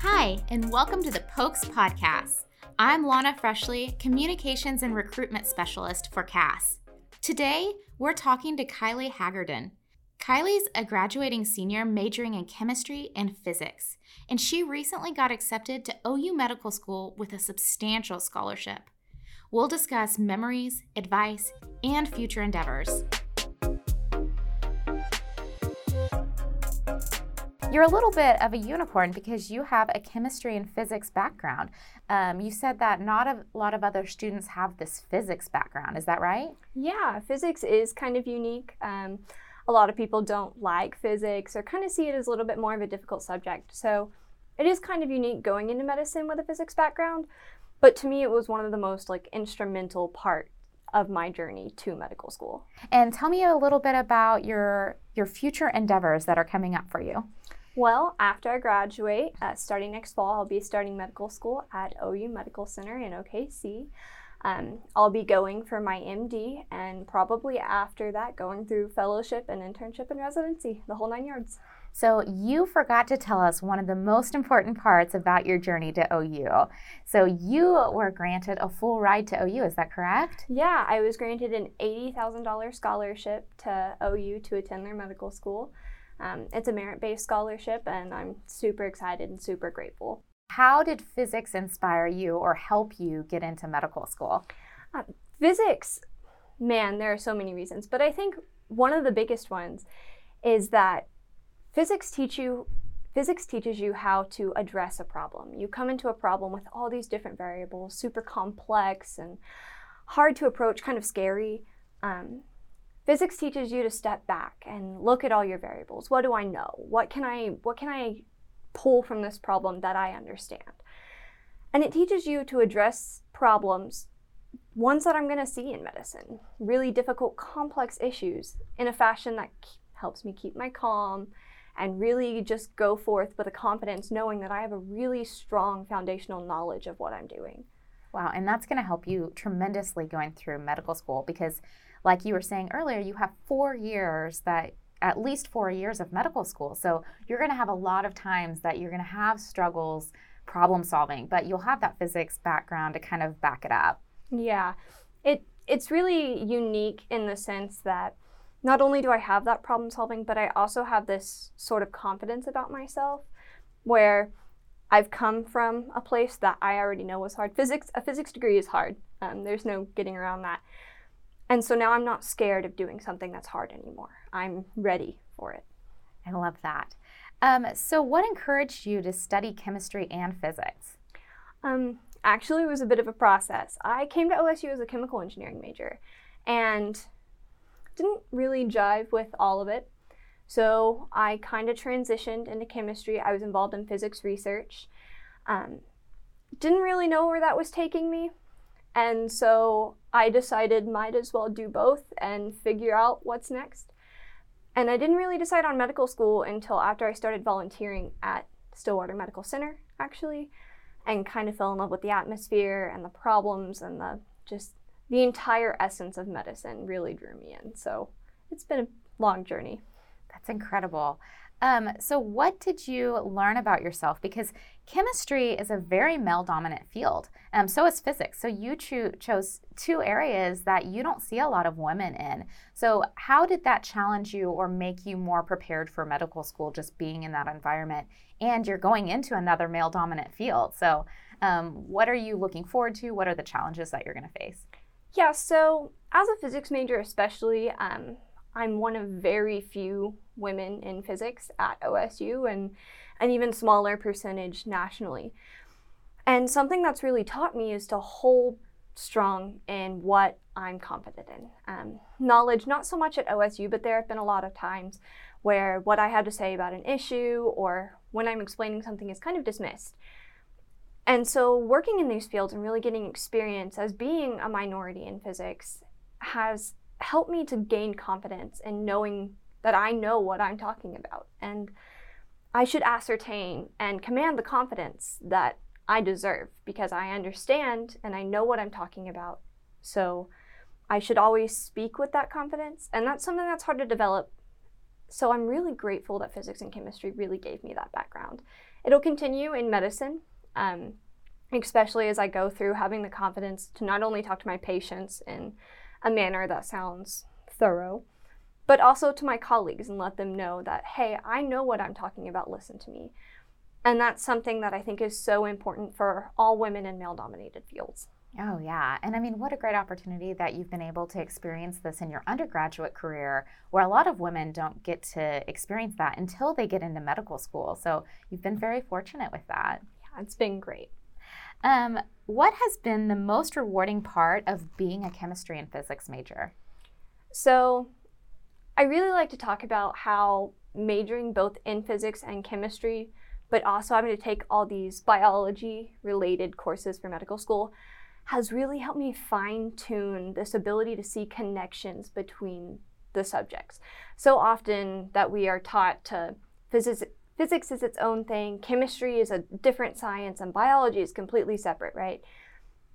Hi, and welcome to the Pokes Podcast. I'm Lonna Freshley, Communications and Recruitment Specialist for CAS. Today, we're talking to Kylie Hagerdon. Kylie's a graduating senior majoring in chemistry and physics, and she recently got accepted to OU Medical School with a substantial scholarship. We'll discuss memories, advice, and future endeavors. You're a little bit of a unicorn because you have a chemistry and physics background. Um, you said that not a lot of other students have this physics background. Is that right? Yeah, physics is kind of unique. Um, a lot of people don't like physics or kind of see it as a little bit more of a difficult subject. So it is kind of unique going into medicine with a physics background. But to me, it was one of the most like instrumental part of my journey to medical school. And tell me a little bit about your your future endeavors that are coming up for you. Well, after I graduate, uh, starting next fall, I'll be starting medical school at OU Medical Center in OKC. Um, I'll be going for my MD and probably after that going through fellowship and internship and residency, the whole nine yards. So, you forgot to tell us one of the most important parts about your journey to OU. So, you were granted a full ride to OU, is that correct? Yeah, I was granted an $80,000 scholarship to OU to attend their medical school. Um, it's a merit based scholarship, and I'm super excited and super grateful. How did physics inspire you or help you get into medical school? Uh, physics, man, there are so many reasons, but I think one of the biggest ones is that physics teach you physics teaches you how to address a problem. You come into a problem with all these different variables, super complex and hard to approach, kind of scary. Um, physics teaches you to step back and look at all your variables. What do I know? What can I what can I pull from this problem that I understand. And it teaches you to address problems, ones that I'm going to see in medicine, really difficult, complex issues, in a fashion that helps me keep my calm and really just go forth with a confidence knowing that I have a really strong foundational knowledge of what I'm doing. Wow, and that's going to help you tremendously going through medical school because, like you were saying earlier, you have four years that at least four years of medical school. So you're going to have a lot of times that you're going to have struggles problem solving, but you'll have that physics background to kind of back it up. Yeah. It it's really unique in the sense that not only do I have that problem solving, but I also have this sort of confidence about myself where I've come from a place that I already know was hard. Physics, a physics degree is hard. Um, there's no getting around that. And so now I'm not scared of doing something that's hard anymore. I'm ready for it. I love that. Um, so, what encouraged you to study chemistry and physics? Um, actually, it was a bit of a process. I came to OSU as a chemical engineering major and didn't really jive with all of it. So, I kind of transitioned into chemistry. I was involved in physics research. Um, didn't really know where that was taking me. And so I decided might as well do both and figure out what's next. And I didn't really decide on medical school until after I started volunteering at Stillwater Medical Center, actually, and kind of fell in love with the atmosphere and the problems and the just the entire essence of medicine really drew me in. So it's been a long journey. That's incredible. Um, so, what did you learn about yourself? Because chemistry is a very male dominant field. Um, so is physics. So, you cho- chose two areas that you don't see a lot of women in. So, how did that challenge you or make you more prepared for medical school just being in that environment? And you're going into another male dominant field. So, um, what are you looking forward to? What are the challenges that you're going to face? Yeah, so as a physics major, especially, um, I'm one of very few women in physics at OSU and an even smaller percentage nationally. And something that's really taught me is to hold strong in what I'm confident in. Um, knowledge, not so much at OSU, but there have been a lot of times where what I had to say about an issue or when I'm explaining something is kind of dismissed. And so, working in these fields and really getting experience as being a minority in physics has helped me to gain confidence in knowing that I know what I'm talking about. And I should ascertain and command the confidence that I deserve because I understand and I know what I'm talking about. So I should always speak with that confidence. And that's something that's hard to develop So I'm really grateful that physics and chemistry really gave me that background. It'll continue in medicine, um, especially as I go through having the confidence to not only talk to my patients in a manner that sounds thorough, but also to my colleagues and let them know that, hey, I know what I'm talking about, listen to me. And that's something that I think is so important for all women in male dominated fields. Oh, yeah. And I mean, what a great opportunity that you've been able to experience this in your undergraduate career, where a lot of women don't get to experience that until they get into medical school. So you've been very fortunate with that. Yeah, it's been great. Um, what has been the most rewarding part of being a chemistry and physics major? So, I really like to talk about how majoring both in physics and chemistry, but also having to take all these biology related courses for medical school has really helped me fine tune this ability to see connections between the subjects. So often that we are taught to physics physics is its own thing, chemistry is a different science and biology is completely separate, right?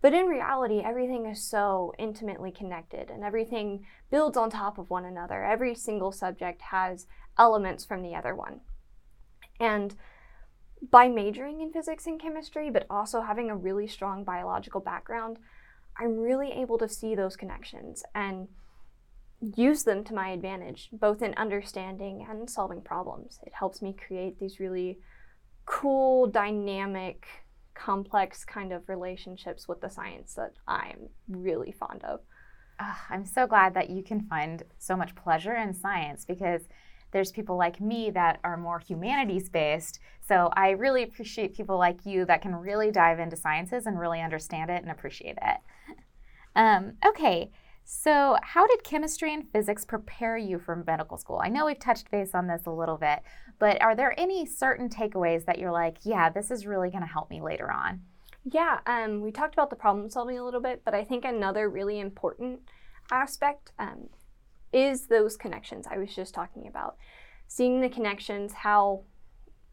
But in reality, everything is so intimately connected and everything builds on top of one another. Every single subject has elements from the other one. And by majoring in physics and chemistry, but also having a really strong biological background, I'm really able to see those connections and use them to my advantage, both in understanding and solving problems. It helps me create these really cool, dynamic, complex kind of relationships with the science that I'm really fond of. Oh, I'm so glad that you can find so much pleasure in science because there's people like me that are more humanities based. So I really appreciate people like you that can really dive into sciences and really understand it and appreciate it. Um, okay, so how did chemistry and physics prepare you for medical school? I know we've touched base on this a little bit, but are there any certain takeaways that you're like, yeah, this is really going to help me later on? Yeah, um, we talked about the problem solving a little bit, but I think another really important aspect um, is those connections I was just talking about. Seeing the connections, how,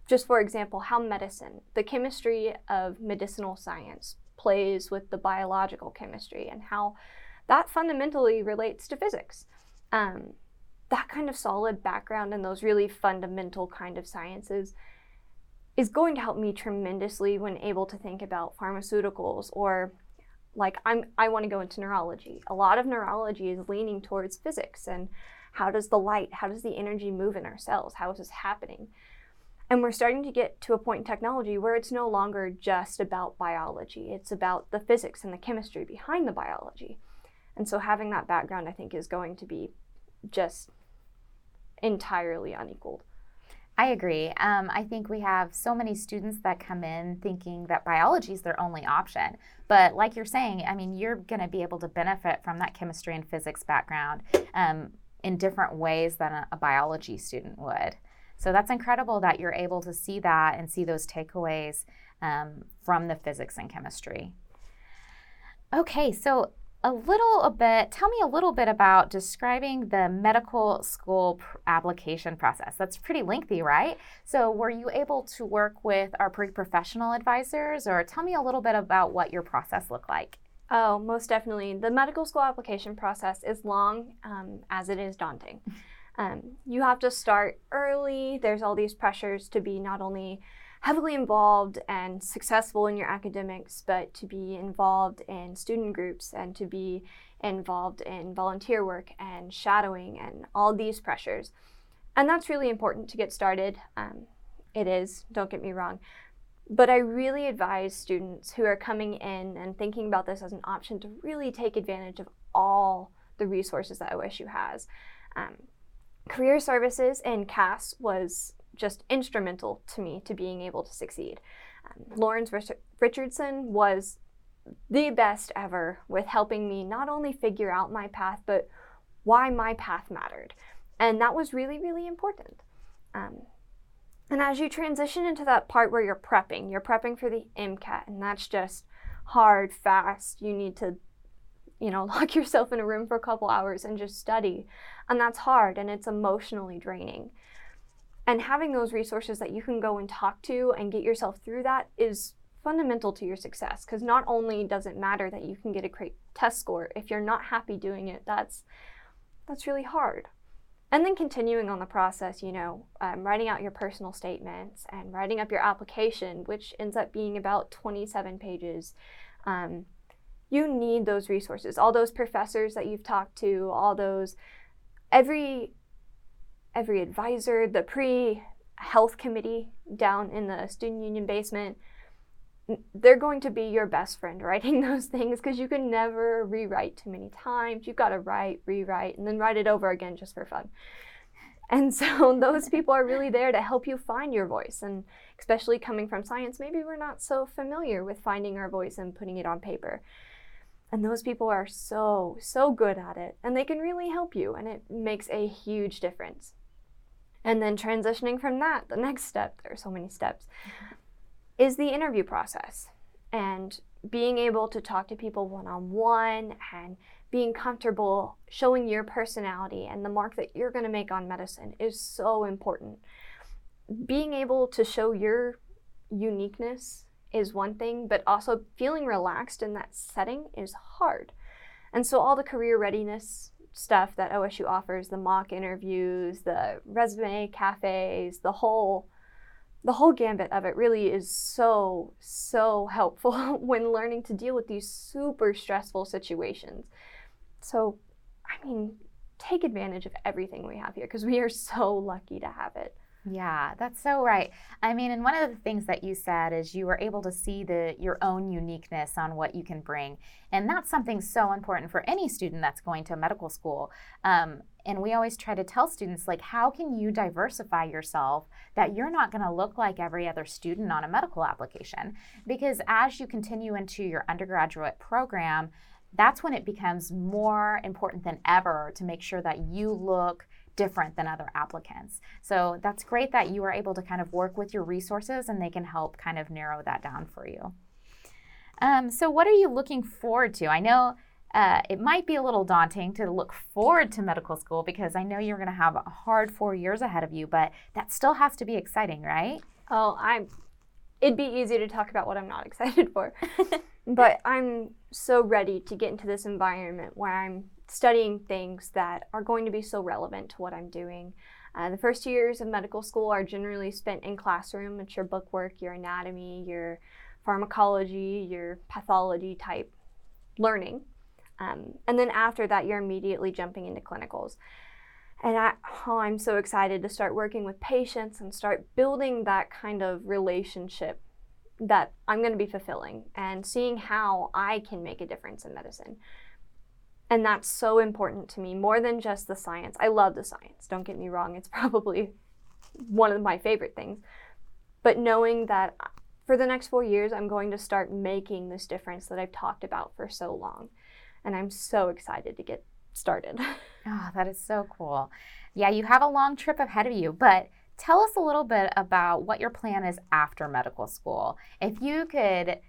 just for example, how medicine, the chemistry of medicinal science plays with the biological chemistry, and how that fundamentally relates to physics. Um, that kind of solid background in those really fundamental kind of sciences is going to help me tremendously when able to think about pharmaceuticals or like I'm I want to go into neurology. A lot of neurology is leaning towards physics and how does the light, how does the energy move in our cells? How is this happening? And we're starting to get to a point in technology where it's no longer just about biology. It's about the physics and the chemistry behind the biology. And so having that background I think is going to be just entirely unequaled. I agree. Um, I think we have so many students that come in thinking that biology is their only option. But like you're saying, I mean, you're going to be able to benefit from that chemistry and physics background um, in different ways than a, a biology student would. So that's incredible that you're able to see that and see those takeaways um, from the physics and chemistry. Okay, so a little a bit tell me a little bit about describing the medical school pr- application process. That's pretty lengthy right? So were you able to work with our pre-professional advisors or tell me a little bit about what your process looked like? Oh most definitely. The medical school application process is long um, as it is daunting. Um, you have to start early. There's all these pressures to be not only heavily involved and successful in your academics, but to be involved in student groups and to be involved in volunteer work and shadowing and all these pressures. And that's really important to get started. Um, it is, don't get me wrong. But I really advise students who are coming in and thinking about this as an option to really take advantage of all the resources that OSU has. Um, career services in CAS was just instrumental to me to being able to succeed. Um, Lawrence Richardson was the best ever with helping me not only figure out my path, but why my path mattered. And that was really, really important. Um, and as you transition into that part where you're prepping, you're prepping for the MCAT, and that's just hard, fast. You need to, you know, lock yourself in a room for a couple hours and just study. And that's hard and it's emotionally draining. And having those resources that you can go and talk to and get yourself through that is fundamental to your success because not only does it matter that you can get a great test score, if you're not happy doing it, that's that's really hard. and then continuing on the process, you know, um, writing out your personal statements and writing up your application, which ends up being about 27 pages. Um, you need those resources, all those professors that you've talked to, all those, every, every advisor, the pre health committee down in the student union basement, they're going to be your best friend writing those things because you can never rewrite too many times. You've got to write, rewrite, and then write it over again just for fun. And so those people are really there to help you find your voice. And especially coming from science, maybe we're not so familiar with finding our voice and putting it on paper. And those people are so, so good at it. And they can really help you. And it makes a huge difference. And then transitioning from that, the next step, there are so many steps, is the interview process and being able to talk to people one on one and being comfortable showing your personality and the mark that you're going to make on medicine is so important. Being able to show your uniqueness is one thing, but also feeling relaxed in that setting is hard. And so, all the career readiness stuff that OSU offers the mock interviews, the resume cafes, the whole the whole gambit of it really is so, so helpful when learning to deal with these super stressful situations. So, I mean, take advantage of everything we have here because we are so lucky to have it. Yeah, that's so right. I mean, and one of the things that you said is you were able to see the your own uniqueness on what you can bring, and that's something so important for any student that's going to medical school. Um, and we always try to tell students like, how can you diversify yourself that you're not going to look like every other student on a medical application? Because as you continue into your undergraduate program, that's when it becomes more important than ever to make sure that you look different than other applicants. So that's great that you are able to kind of work with your resources and they can help kind of narrow that down for you. Um, so, what are you looking forward to? I know uh, it might be a little daunting to look forward to medical school because I know you're going to have a hard four years ahead of you, but that still has to be exciting, right? Oh, I'm. It'd be easy to talk about what I'm not excited for, but I'm so ready to get into this environment where I'm studying things that are going to be so relevant to what I'm doing. Uh, the first two years of medical school are generally spent in classroom. It's your bookwork, your anatomy, your pharmacology, your pathology type learning. Um, and then after that, you're immediately jumping into clinicals. And I, oh, I'm so excited to start working with patients and start building that kind of relationship that I'm going to be fulfilling and seeing how I can make a difference in medicine. And that's so important to me, more than just the science. I love the science, don't get me wrong, it's probably one of my favorite things. But knowing that for the next four years, I'm going to start making this difference that I've talked about for so long. And I'm so excited to get started. Oh, that is so cool. Yeah, you have a long trip ahead of you, but tell us a little bit about what your plan is after medical school. If you could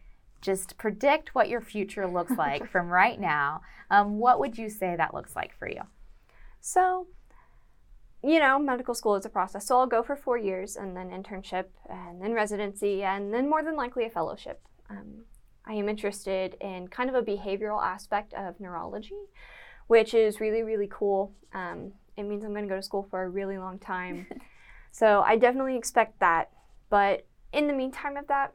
just predict what your future looks like from right now, um, what would you say that looks like for you? So, you know, medical school is a process. So I'll go for four years and then internship and then residency and then more than likely a fellowship. Um, I am interested in kind of a behavioral aspect of neurology, which is really, really cool. Um, it means I'm going to go to school for a really long time. so I definitely expect that. But in the meantime of that,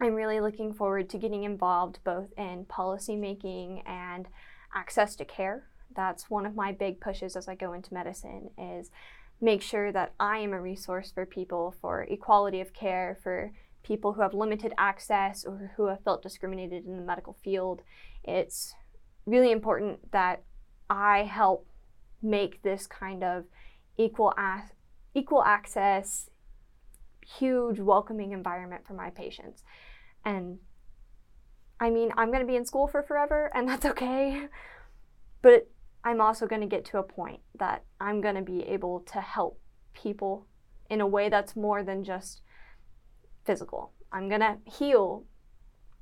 I'm really looking forward to getting involved both in policy making and access to care. That's one of my big pushes as I go into medicine is make sure that I am a resource for people for equality of care for people who have limited access or who have felt discriminated in the medical field. It's really important that I help make this kind of equal a- equal access huge welcoming environment for my patients. And I mean, I'm going to be in school for forever, and that's okay. But I'm also going to get to a point that I'm going to be able to help people in a way that's more than just physical. I'm going to heal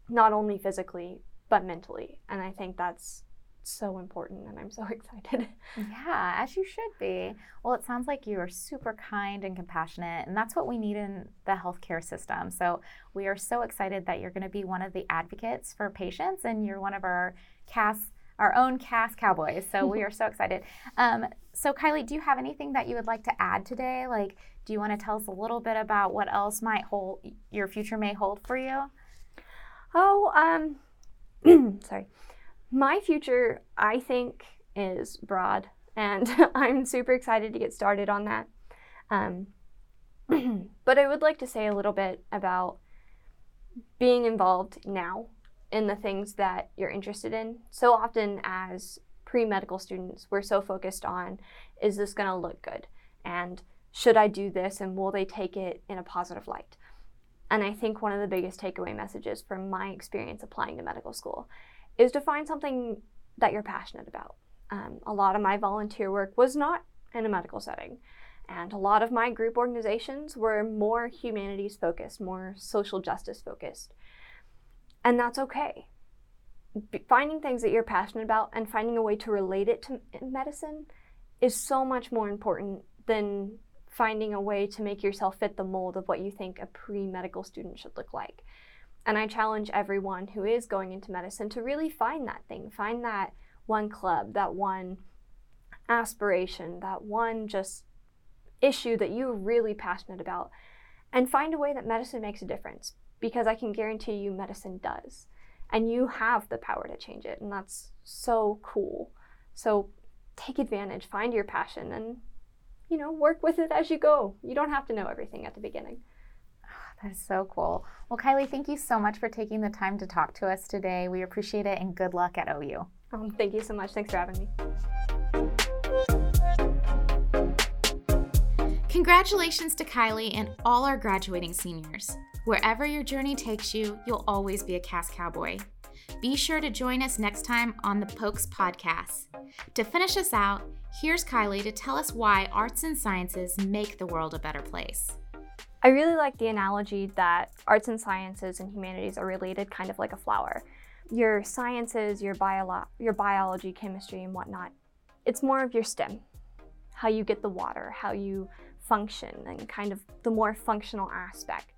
not only physically, but mentally. And I think that's so important and I'm so excited. Yeah, as you should be. Well, it sounds like you are super kind and compassionate, and that's what we need in the healthcare system. So we are so excited that you're going to be one of the advocates for patients and you're one of our CAS our own CAS cowboys. So we are so excited. Um, so Kylie, do you have anything that you would like to add today? Like, do you want to tell us a little bit about what else might hold your future may hold for you? Oh, um, sorry. My future, I think, is broad, and I'm super excited to get started on that. Um, but I would like to say a little bit about being involved now in the things that you're interested in. So often, as pre medical students, we're so focused on is this going to look good? And should I do this? And will they take it in a positive light? And I think one of the biggest takeaway messages from my experience applying to medical school is to find something that you're passionate about. Um, a lot of my volunteer work was not in a medical setting. And a lot of my group organizations were more humanities focused, more social justice focused. And that's okay. B- finding things that you're passionate about and finding a way to relate it to medicine is so much more important than finding a way to make yourself fit the mold of what you think a pre medical student should look like. And I challenge everyone who is going into medicine to really find that thing, find that one club, that one aspiration, that one just issue that you're really passionate about and find a way that medicine makes a difference because I can guarantee you medicine does. And you have the power to change it. And that's so cool. So take advantage, find your passion, and you know, work with it as you go. You don't have to know everything at the beginning. That is so cool. Well, Kylie, thank you so much for taking the time to talk to us today. We appreciate it and good luck at OU. Um, thank you so much. Thanks for having me. Congratulations to Kylie and all our graduating seniors. Wherever your journey takes you, you'll always be a CAS cowboy. Be sure to join us next time on the Pokes podcast. To finish us out, here's Kylie to tell us why arts and sciences make the world a better place. I really like the analogy that arts and sciences and humanities are related kind of like a flower. Your sciences, your, bio- your biology, chemistry, and whatnot, it's more of your stem, how you get the water, how you function and kind of the more functional aspect.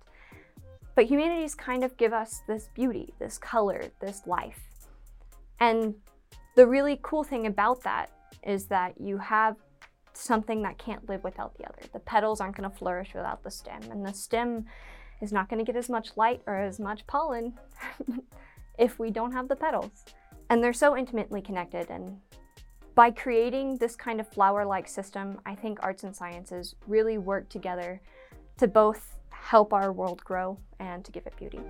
But humanities kind of give us this beauty, this color, this life. And the really cool thing about that is that you have something that can't live without the other. The petals aren't going to flourish without the stem, and the stem is not going to get as much light or as much pollen if we don't have the petals. And they're so intimately connected, and by creating this kind of flower like system, I think arts and sciences really work together to both help our world grow and to give it beauty.